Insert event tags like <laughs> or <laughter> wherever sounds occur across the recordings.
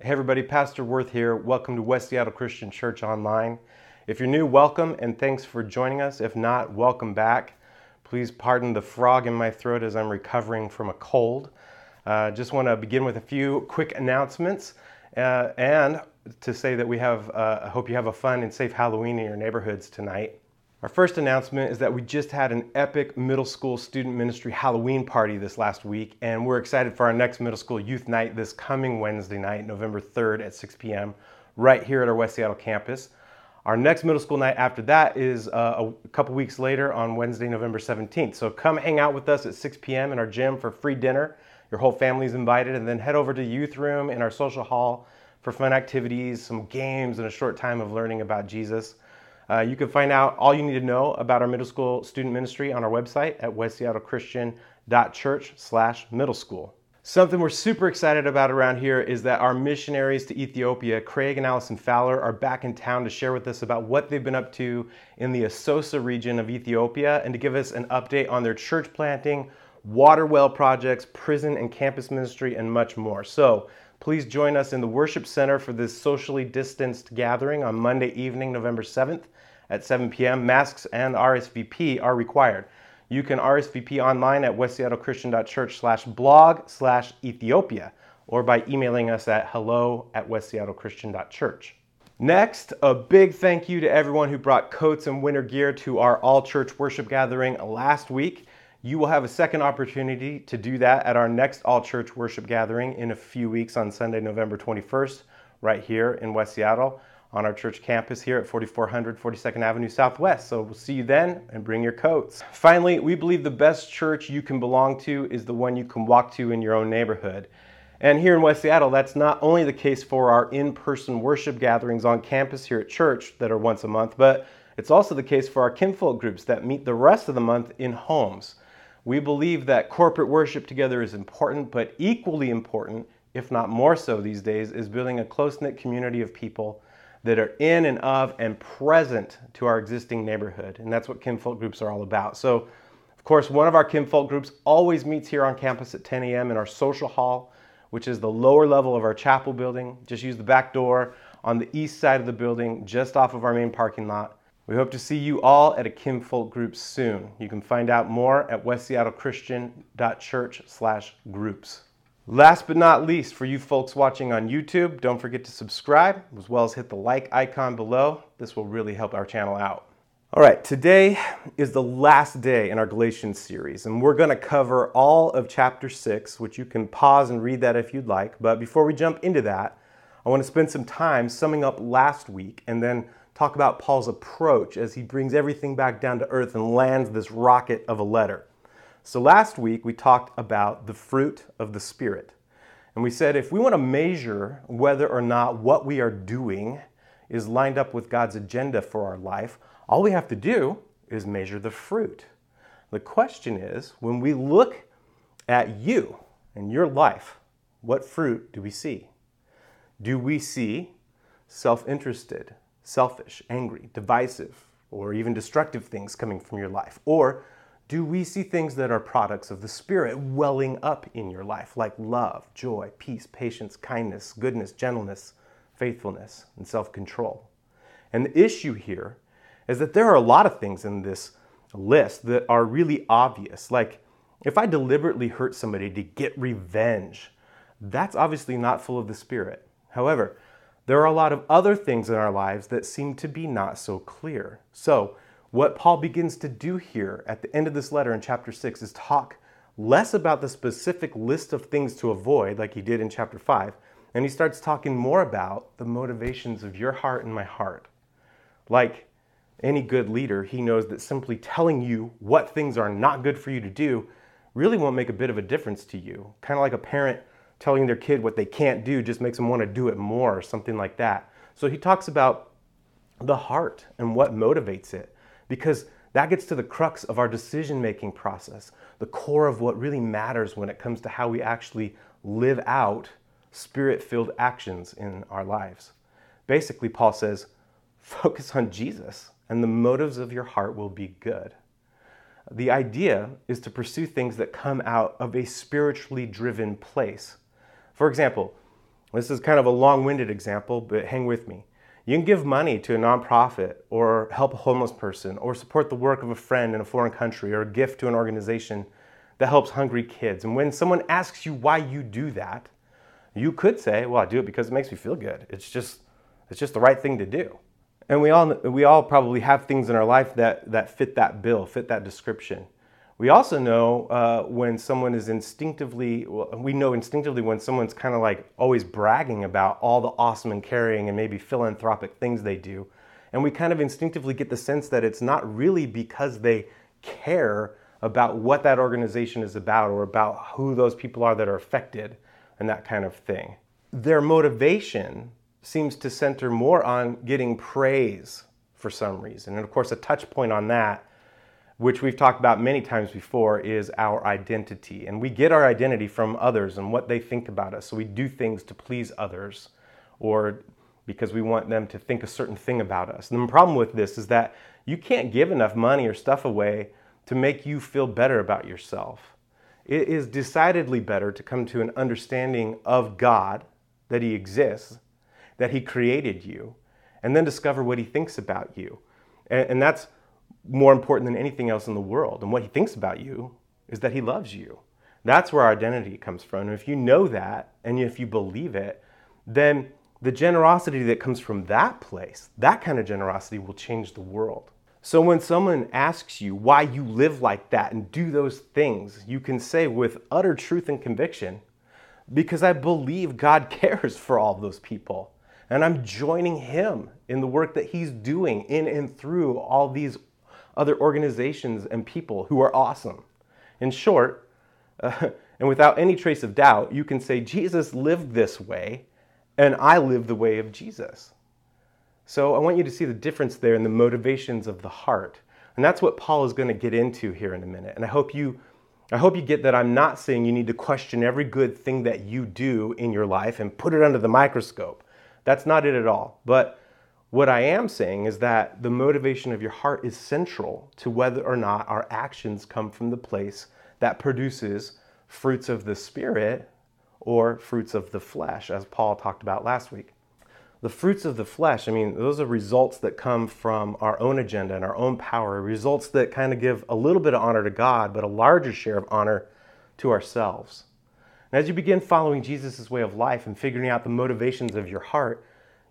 Hey everybody, Pastor Worth here. Welcome to West Seattle Christian Church Online. If you're new, welcome and thanks for joining us. If not, welcome back. Please pardon the frog in my throat as I'm recovering from a cold. Uh, just want to begin with a few quick announcements uh, and to say that we have, uh, I hope you have a fun and safe Halloween in your neighborhoods tonight. Our first announcement is that we just had an epic middle school student ministry Halloween party this last week, and we're excited for our next middle school youth night this coming Wednesday night, November 3rd at 6 p.m., right here at our West Seattle campus. Our next middle school night after that is uh, a couple weeks later on Wednesday, November 17th. So come hang out with us at 6 p.m. in our gym for free dinner. Your whole family is invited, and then head over to youth room in our social hall for fun activities, some games, and a short time of learning about Jesus. Uh, you can find out all you need to know about our middle school student ministry on our website at westseattlechristian.church slash middle school. Something we're super excited about around here is that our missionaries to Ethiopia, Craig and Allison Fowler, are back in town to share with us about what they've been up to in the Asosa region of Ethiopia and to give us an update on their church planting, water well projects, prison and campus ministry, and much more. So please join us in the worship center for this socially distanced gathering on Monday evening, November 7th at 7 p.m. Masks and RSVP are required. You can RSVP online at westseattlechristian.church slash blog slash Ethiopia or by emailing us at hello at westseattlechristian.church. Next, a big thank you to everyone who brought coats and winter gear to our all church worship gathering last week. You will have a second opportunity to do that at our next all church worship gathering in a few weeks on Sunday, November 21st, right here in West Seattle on our church campus here at 4400 42nd Avenue Southwest. So we'll see you then and bring your coats. Finally, we believe the best church you can belong to is the one you can walk to in your own neighborhood. And here in West Seattle, that's not only the case for our in person worship gatherings on campus here at church that are once a month, but it's also the case for our kinfolk groups that meet the rest of the month in homes. We believe that corporate worship together is important, but equally important, if not more so these days, is building a close knit community of people that are in and of and present to our existing neighborhood. And that's what kinfolk groups are all about. So, of course, one of our kinfolk groups always meets here on campus at 10 a.m. in our social hall, which is the lower level of our chapel building. Just use the back door on the east side of the building, just off of our main parking lot. We hope to see you all at a kinfolk group soon. You can find out more at westseattlechristian.church/groups. Last but not least, for you folks watching on YouTube, don't forget to subscribe as well as hit the like icon below. This will really help our channel out. All right, today is the last day in our Galatians series, and we're going to cover all of chapter 6, which you can pause and read that if you'd like. But before we jump into that, I want to spend some time summing up last week and then talk about Paul's approach as he brings everything back down to earth and lands this rocket of a letter. So last week we talked about the fruit of the Spirit. And we said if we want to measure whether or not what we are doing is lined up with God's agenda for our life, all we have to do is measure the fruit. The question is when we look at you and your life, what fruit do we see? Do we see self interested, selfish, angry, divisive, or even destructive things coming from your life? Or do we see things that are products of the Spirit welling up in your life, like love, joy, peace, patience, kindness, goodness, gentleness, faithfulness, and self control? And the issue here is that there are a lot of things in this list that are really obvious. Like, if I deliberately hurt somebody to get revenge, that's obviously not full of the Spirit. However, there are a lot of other things in our lives that seem to be not so clear. So, what Paul begins to do here at the end of this letter in chapter 6 is talk less about the specific list of things to avoid, like he did in chapter 5, and he starts talking more about the motivations of your heart and my heart. Like any good leader, he knows that simply telling you what things are not good for you to do really won't make a bit of a difference to you. Kind of like a parent telling their kid what they can't do just makes them want to do it more or something like that. So he talks about the heart and what motivates it because that gets to the crux of our decision making process, the core of what really matters when it comes to how we actually live out spirit filled actions in our lives. Basically, Paul says, focus on Jesus, and the motives of your heart will be good. The idea is to pursue things that come out of a spiritually driven place. For example, This is kind of a long winded example, but hang with me. You can give money to a nonprofit or help a homeless person or support the work of a friend in a foreign country or a gift to an organization that helps hungry kids. And when someone asks you why you do that, you could say, "Well, I do it because it makes me feel good. It's just it's just the right thing to do." And we all we all probably have things in our life that that fit that bill, fit that description. We also know uh, when someone is instinctively, well, we know instinctively when someone's kind of like always bragging about all the awesome and caring and maybe philanthropic things they do. And we kind of instinctively get the sense that it's not really because they care about what that organization is about or about who those people are that are affected and that kind of thing. Their motivation seems to center more on getting praise for some reason. And of course, a touch point on that which we've talked about many times before, is our identity. And we get our identity from others and what they think about us. So we do things to please others or because we want them to think a certain thing about us. And the problem with this is that you can't give enough money or stuff away to make you feel better about yourself. It is decidedly better to come to an understanding of God, that He exists, that He created you, and then discover what He thinks about you. And, and that's more important than anything else in the world. And what he thinks about you is that he loves you. That's where our identity comes from. And if you know that and if you believe it, then the generosity that comes from that place, that kind of generosity will change the world. So when someone asks you why you live like that and do those things, you can say with utter truth and conviction, because I believe God <laughs> cares for all those people. And I'm joining Him in the work that He's doing in and through all these other organizations and people who are awesome. In short, uh, <laughs> and without any trace of doubt, you can say, Jesus lived this way, and I live the way of Jesus. So I want you to see the difference there in the motivations of the heart. And that's what Paul is going to get into here in a minute. And I hope you I hope you get that I'm not saying you need to question every good thing that you do in your life and put it under the microscope. That's not it at all. But what I am saying is that the motivation of your heart is central to whether or not our actions come from the place that produces fruits of the Spirit or fruits of the flesh, as Paul talked about last week. The fruits of the flesh, I mean, those are results that come from our own agenda and our own power, results that kind of give a little bit of honor to God, but a larger share of honor to ourselves. And as you begin following Jesus' way of life and figuring out the motivations of your heart,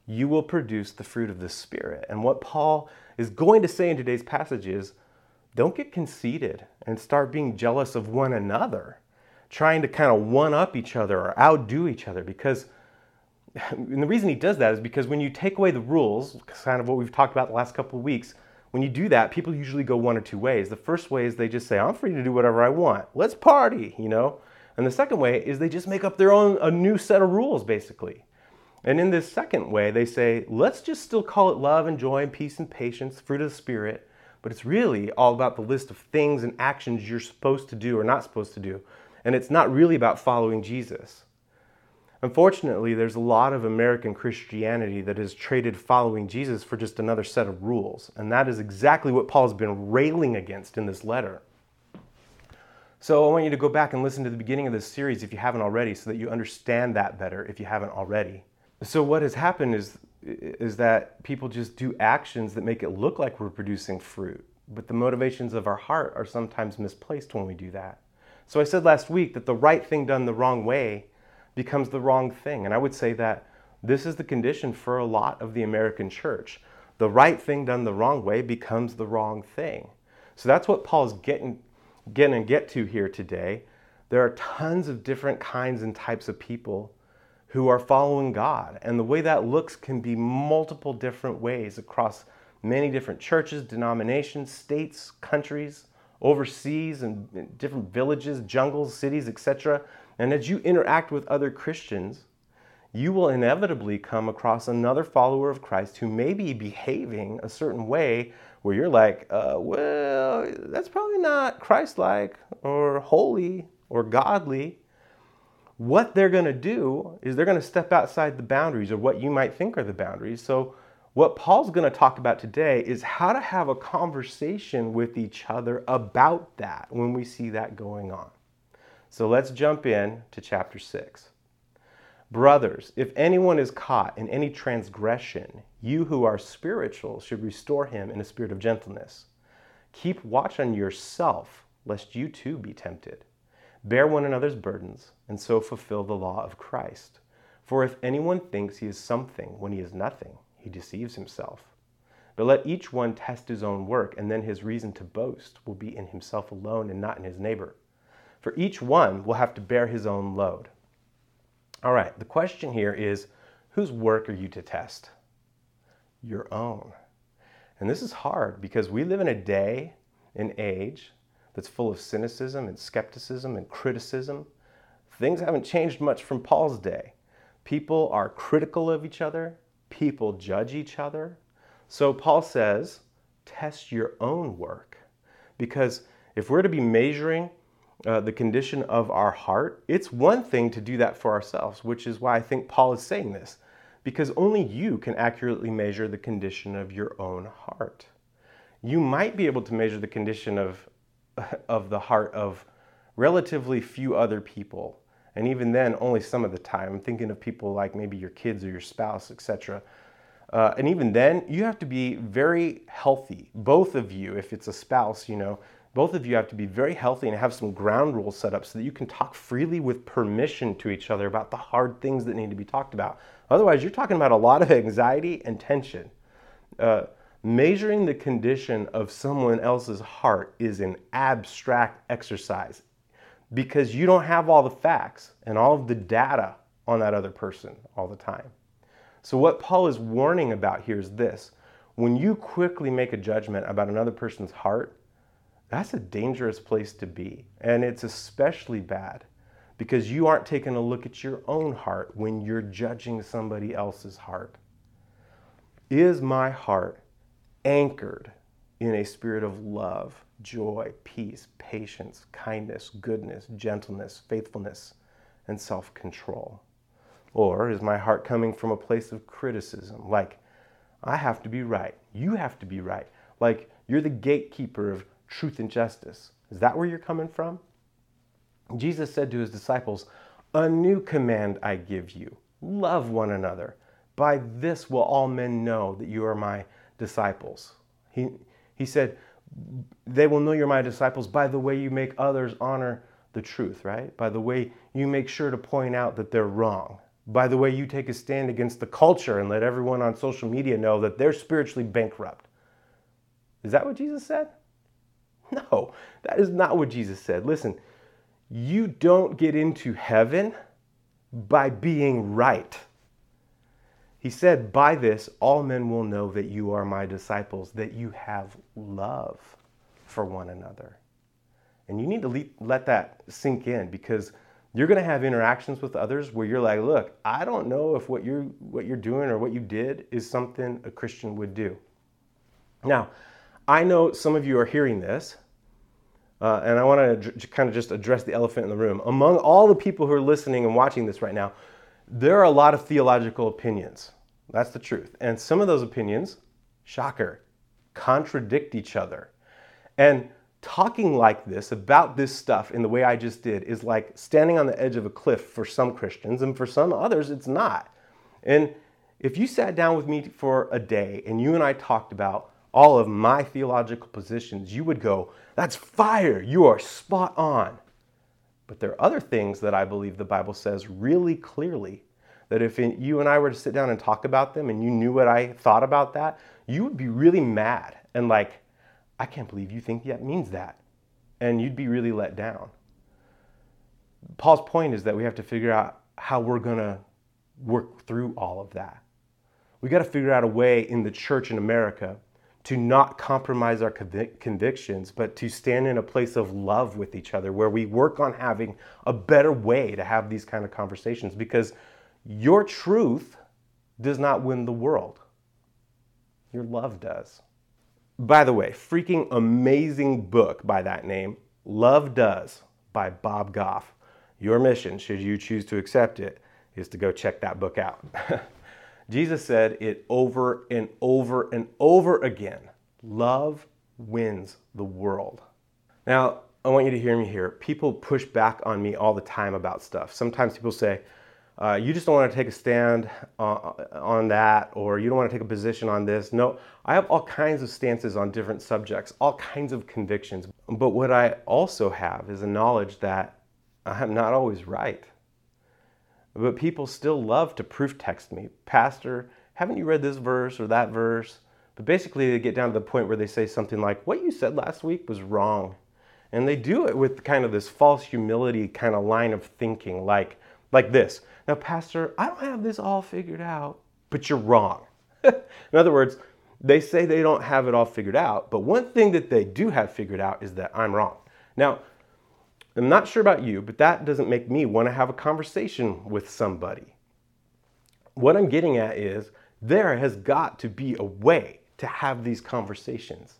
you will produce the fruit of the Spirit. And what Paul is going to say in today's passage is don't get conceited and start being jealous of one another, trying to kind of one up each other or outdo each other. Because, <laughs> and the reason he does that is because when you take away the rules, kind of what we've talked about the last couple of weeks, when you do that, people usually go one or two ways. The first way is they just say, I'm free to do whatever I want. Let's party, you know? And the second way is they just make up their own, a new set of rules, basically. And in this second way, they say, let's just still call it love and joy and peace and patience, fruit of the Spirit, but it's really all about the list of things and actions you're supposed to do or not supposed to do. And it's not really about following Jesus. Unfortunately, there's a lot of American Christianity that has traded following Jesus for just another set of rules. And that is exactly what Paul's been railing against in this letter. So I want you to go back and listen to the beginning of this series if you haven't already, so that you understand that better if you haven't already. So what has happened is is that people just do actions that make it look like we're producing fruit, but the motivations of our heart are sometimes misplaced when we do that. So I said last week that the right thing done the wrong way becomes the wrong thing, and I would say that this is the condition for a lot of the American church. The right thing done the wrong way becomes the wrong thing. So that's what Paul's getting getting and get to here today. There are tons of different kinds and types of people who are following God. And the way that looks can be multiple different ways across many different churches, denominations, states, countries, overseas, and different villages, jungles, cities, etc. And as you interact with other Christians, you will inevitably come across another follower of Christ who may be behaving a certain way where you're like, uh, well, that's probably not Christ like or holy or godly what they're going to do is they're going to step outside the boundaries of what you might think are the boundaries. So, what Paul's going to talk about today is how to have a conversation with each other about that when we see that going on. So, let's jump in to chapter 6. Brothers, if anyone is caught in any transgression, you who are spiritual should restore him in a spirit of gentleness. Keep watch on yourself, lest you too be tempted. Bear one another's burdens, and so fulfill the law of Christ. For if anyone thinks he is something when he is nothing, he deceives himself. But let each one test his own work, and then his reason to boast will be in himself alone and not in his neighbor. For each one will have to bear his own load. All right, the question here is whose work are you to test? Your own. And this is hard because we live in a day an age that's full of cynicism and skepticism and criticism. Things haven't changed much from Paul's day. People are critical of each other, people judge each other. So Paul says, test your own work. Because if we're to be measuring uh, the condition of our heart, it's one thing to do that for ourselves, which is why I think Paul is saying this, because only you can accurately measure the condition of your own heart. You might be able to measure the condition of, <laughs> of the heart of relatively few other people, and even then, only some of the time. I'm thinking of people like maybe your kids or your spouse, etc. Uh, and even then, you have to be very healthy, both of you, if it's a spouse, you know, both of you have to be very healthy and have some ground rules set up so that you can talk freely with permission to each other about the hard things that need to be talked about. Otherwise, you're talking about a lot of <laughs> anxiety and tension. Uh, measuring the condition of someone else's heart is an abstract exercise because you don't have all the facts and all of the data on that other person all the time. So, what Paul is warning about here is this when you quickly make a judgment about another person's heart, that's a dangerous place to be. And it's especially bad because you aren't taking a look at your own heart when you're judging somebody else's heart. Is my heart anchored in a spirit of love, joy, peace, patience, kindness, goodness, gentleness, faithfulness, and self control? Or is my heart coming from a place of criticism, like, I have to be right, you have to be right, like you're the gatekeeper of truth and justice. Is that where you're coming from? Jesus said to his disciples, A new command I give you love one another. By this will all men know that you are my disciples. He, he said, They will know you're my disciples by the way you make others honor the truth, right? By the way you make sure to point out that they're wrong. By the way you take a stand against the culture and let everyone on social media know that they're spiritually bankrupt. Is that what Jesus said? <laughs> No, that is not what Jesus said. Listen, you don't get into heaven by being right. He said, By this, all men will know that you are my disciples, that you have love for one another. And you need to let that sink in because you're going to have interactions with others where you're like, look, I don't know if what you're, what you're doing or what you did is something a Christian would do. Now, I know some of you are hearing this, uh, and I want to kind of just address the elephant in the room. Among all the people who are listening and watching this right now, there are a lot of theological opinions. That's the truth. And some of those opinions, shocker, contradict each other. And talking like this about this stuff in the way I just did is like standing on the edge of a cliff for some Christians, and for some others, it's not. And if you sat down with me for a day and you and I talked about all of my theological positions, you would go, That's fire. You are spot on. But there are other things that I believe the Bible says really clearly that if you and I were to sit down and talk about them and you knew what I thought about that, you would be really mad and like, I can't believe you think that means that. And you'd be really let down. Paul's point is that we have to figure out how we're going to work through all of that. We got to figure out a way in the church in America to not compromise our convic- convictions, but to stand in a place of love with each other where we work on having a better way to have these kind of conversations because your truth does not win the world. Your love does. By the way, freaking amazing book by that name, Love Does by Bob Goff. Your mission, should you choose to accept it, is to go check that book out. <laughs> Jesus said it over and over and over again love wins the world. Now, I want you to hear me here. People push back on me all the time about stuff. Sometimes people say, uh, you just don't want to take a stand uh, on that, or you don't want to take a position on this. No, I have all kinds of stances on different subjects, all kinds of convictions. But what I also have is a knowledge that I'm not always right. But people still love to proof text me, Pastor, haven't you read this verse or that verse? But basically, they get down to the point where they say something like, What you said last week was wrong. And they do it with kind of this false humility kind of line of thinking, like, like this. Now, Pastor, I don't have this all figured out, but you're wrong. <laughs> In other words, they say they don't have it all figured out, but one thing that they do have figured out is that I'm wrong. Now, I'm not sure about you, but that doesn't make me want to have a conversation with somebody. What I'm getting at is there has got to be a way to have these conversations.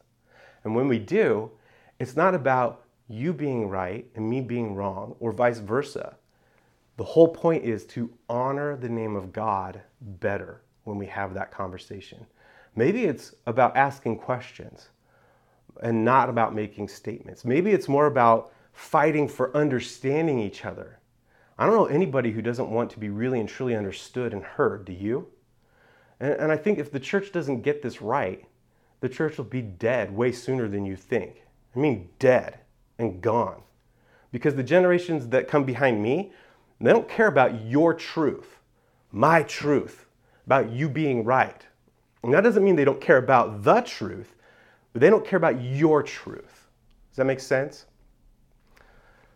And when we do, it's not about you being right and me being wrong or vice versa. The whole point is to honor the name of God better when we have that conversation. Maybe it's about asking questions and not about making statements. Maybe it's more about fighting for understanding each other. I don't know anybody who doesn't want to be really and truly understood and heard. Do you? And, and I think if the church doesn't get this right, the church will be dead way sooner than you think. I mean, dead and gone. Because the generations that come behind me, they don't care about your truth, my truth, about you being right. And that doesn't mean they don't care about the truth, but they don't care about your truth. Does that make sense?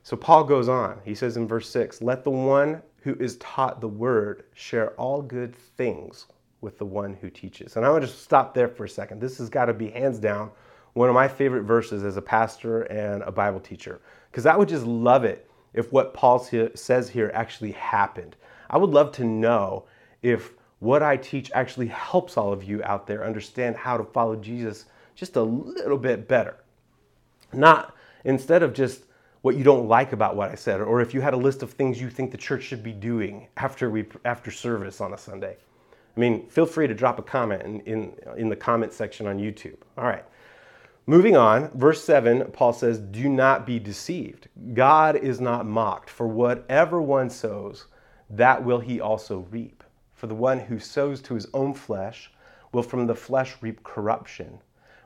So Paul goes on. He says in verse 6 Let the one who is taught the word share all good things with the one who teaches. And I want to just stop there for a second. This has got to be hands down one of my favorite verses as a pastor and a Bible teacher, because I would just love it if what Paul says here actually happened. I would love to know if what I teach actually helps all of you out there understand how to follow Jesus just a little bit better. Not instead of just what you don't like about what I said, or if you had a list of things you think the church should be doing after we after service on a Sunday. I mean, feel free to drop a comment in, in, in the comment section on YouTube. All right. Moving on, verse 7, Paul says, Do not be deceived. God is not mocked, for whatever one sows, that will he also reap. For the one who sows to his own flesh will from the flesh reap corruption,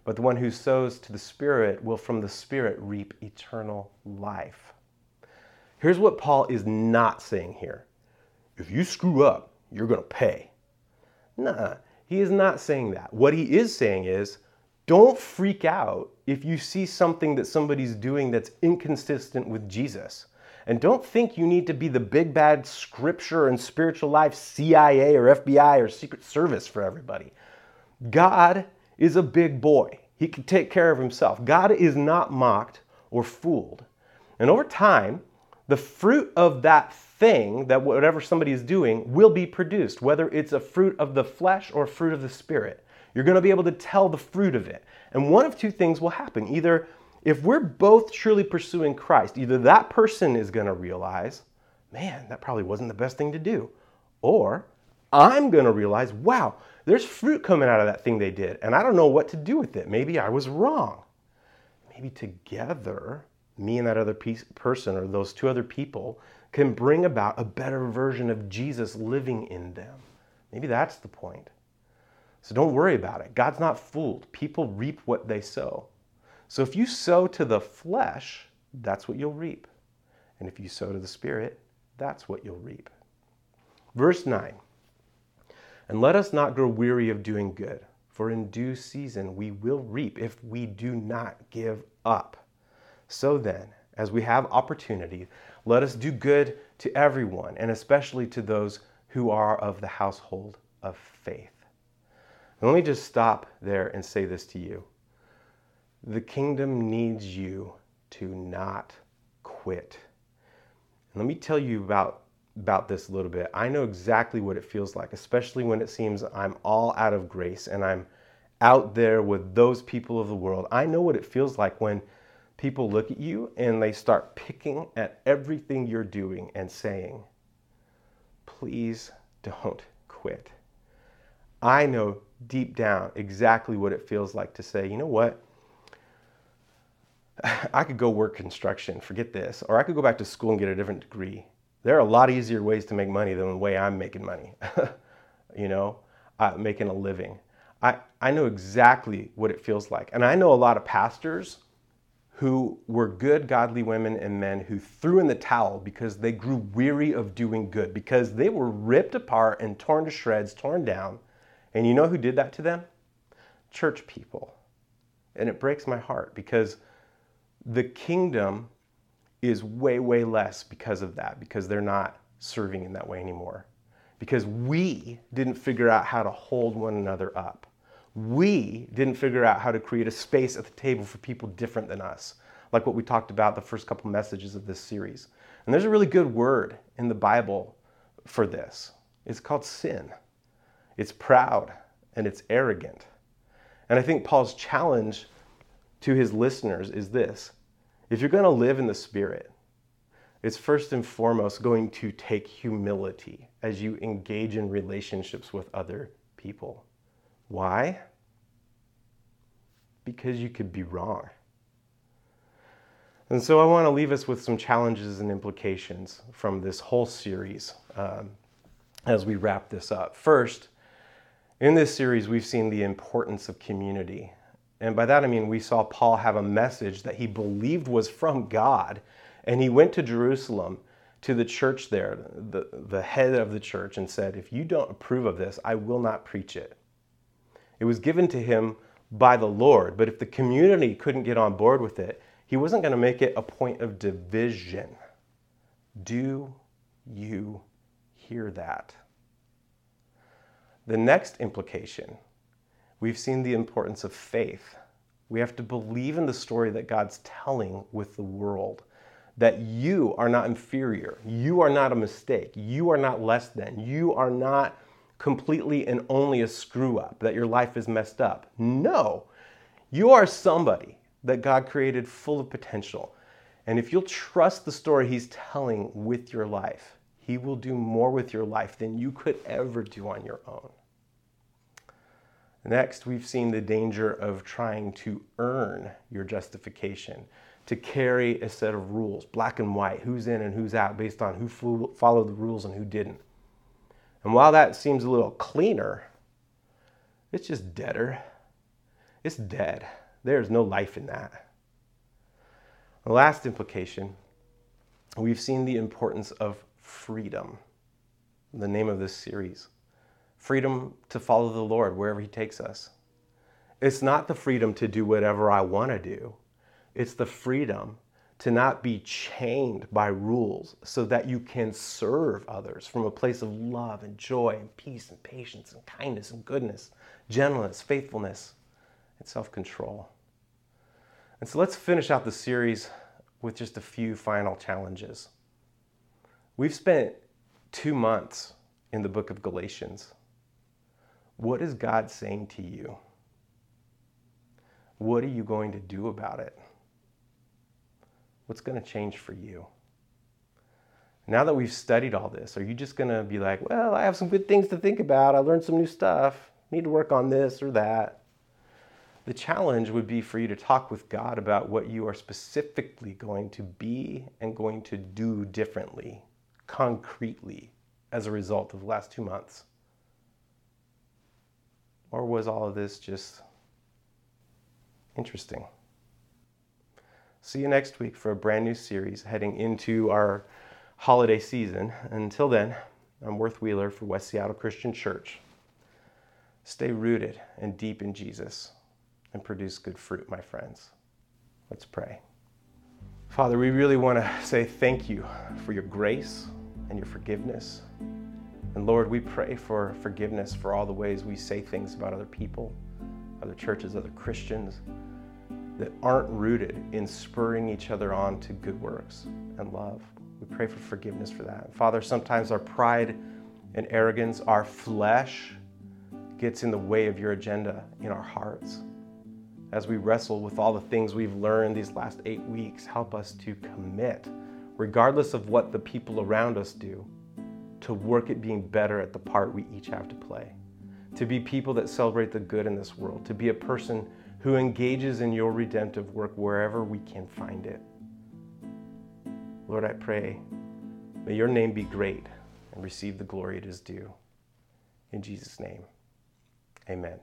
but the one who sows to the Spirit will from the Spirit reap eternal life. Here's what Paul is not saying here if you screw up, you're going to pay. Nah, he is not saying that. What he is saying is, don't freak out if you see something that somebody's doing that's inconsistent with Jesus. And don't think you need to be the big bad scripture and spiritual life CIA or FBI or Secret Service for everybody. God is a big boy. He can take care of himself. God is not mocked or fooled. And over time, the fruit of that thing that whatever somebody is doing will be produced, whether it's a fruit of the flesh or fruit of the spirit. You're going to be able to tell the fruit of it. And one of two things will happen. Either if we're both truly pursuing Christ, either that person is going to realize, man, that probably wasn't the best thing to do. Or I'm going to realize, wow, there's fruit coming out of that thing they did, and I don't know what to do with it. Maybe I was wrong. Maybe together, me and that other piece, person or those two other people can bring about a better version of Jesus living in them. Maybe that's the point. So don't worry about it. God's not fooled. People reap what they sow. So if you sow to the flesh, that's what you'll reap. And if you sow to the Spirit, that's what you'll reap. Verse 9 And let us not grow weary of doing good, for in due season we will reap if we do not give up. So then, as we have opportunity, let us do good to everyone, and especially to those who are of the household of faith. And let me just stop there and say this to you. The kingdom needs you to not quit. And let me tell you about, about this a little bit. I know exactly what it feels like, especially when it seems I'm all out of grace and I'm out there with those people of the world. I know what it feels like when people look at you and they start picking at everything you're doing and saying, please don't quit. I know deep down exactly what it feels like to say, you know what? <laughs> I could go work construction, forget this, or I could go back to school and get a different degree. There are a lot easier ways to make money than the way I'm making money, <laughs> you know, uh, making a living. I, I know exactly what it feels like. And I know a lot of pastors who were good, godly women and men who threw in the towel because they grew weary of doing good, because they were ripped apart and torn to shreds, torn down. And you know who did that to them? Church people. And it breaks my heart because the kingdom is way, way less because of that, because they're not serving in that way anymore. Because we didn't figure out how to hold one another up we didn't figure out how to create a space at the table for people different than us, like what we talked about the first couple messages of this series. And there's a really good word in the Bible for this. It's called sin. It's proud and it's arrogant. And I think Paul's challenge to his listeners is this if you're going to live in the Spirit, it's first and foremost going to take humility as you engage in relationships with other people. Why? Because you could be wrong. And so I want to leave us with some challenges and implications from this whole series um, as we wrap this up. First, in this series, we've seen the importance of community. And by that I mean we saw Paul have a message that he believed was from God. And he went to Jerusalem to the church there, the, the head of the church, and said, If you don't approve of this, I will not preach it. It was given to him by the Lord, but if the community couldn't get on board with it, he wasn't going to make it a point of division. Do you hear that? The next implication we've seen the importance of faith. We have to believe in the story that God's telling with the world that you are not inferior, you are not a mistake, you are not less than, you are not completely and only a screw up, that your life is messed up. No, you are somebody that God created full of potential. And if you'll trust the story He's telling with your life, He will do more with your life than you could ever do on your own. Next, we've seen the danger of trying to earn your justification, to carry a set of rules, black and white, who's in and who's out, based on who followed the rules and who didn't. And while that seems a little cleaner, it's just deader. It's dead. There's no life in that. The last implication we've seen the importance of freedom, the name of this series. Freedom to follow the Lord wherever He takes us. It's not the freedom to do whatever I want to do, it's the freedom to not be chained by rules so that you can serve others from a place of love and joy and peace and patience and kindness and goodness, gentleness, faithfulness, and self control. And so let's finish out the series with just a few final challenges. We've spent two months in the book of Galatians. What is God saying to you? What are you going to do about it? What's going to change for you? Now that we've studied all this, are you just going to be like, well, I have some good things to think about. I learned some new stuff. Need to work on this or that. The challenge would be for you to talk with God about what you are specifically going to be and going to do differently, concretely, as a result of the last two months. Or was all of this just interesting? See you next week for a brand new series heading into our holiday season. Until then, I'm Worth Wheeler for West Seattle Christian Church. Stay rooted and deep in Jesus and produce good fruit, my friends. Let's pray. Father, we really want to say thank you for your grace and your forgiveness. And Lord, we pray for forgiveness for all the ways we say things about other people, other churches, other Christians that aren't rooted in spurring each other on to good works and love. We pray for forgiveness for that. Father, sometimes our pride and arrogance, our flesh, gets in the way of your agenda in our hearts. As we wrestle with all the things we've learned these last eight weeks, help us to commit, regardless of what the people around us do, to work at being better at the part we each have to play. To be people that celebrate the good in this world, to be a person who engages in your redemptive work wherever we can find it. Lord, I pray May your name be great and receive the glory it is due. In Jesus' name, amen.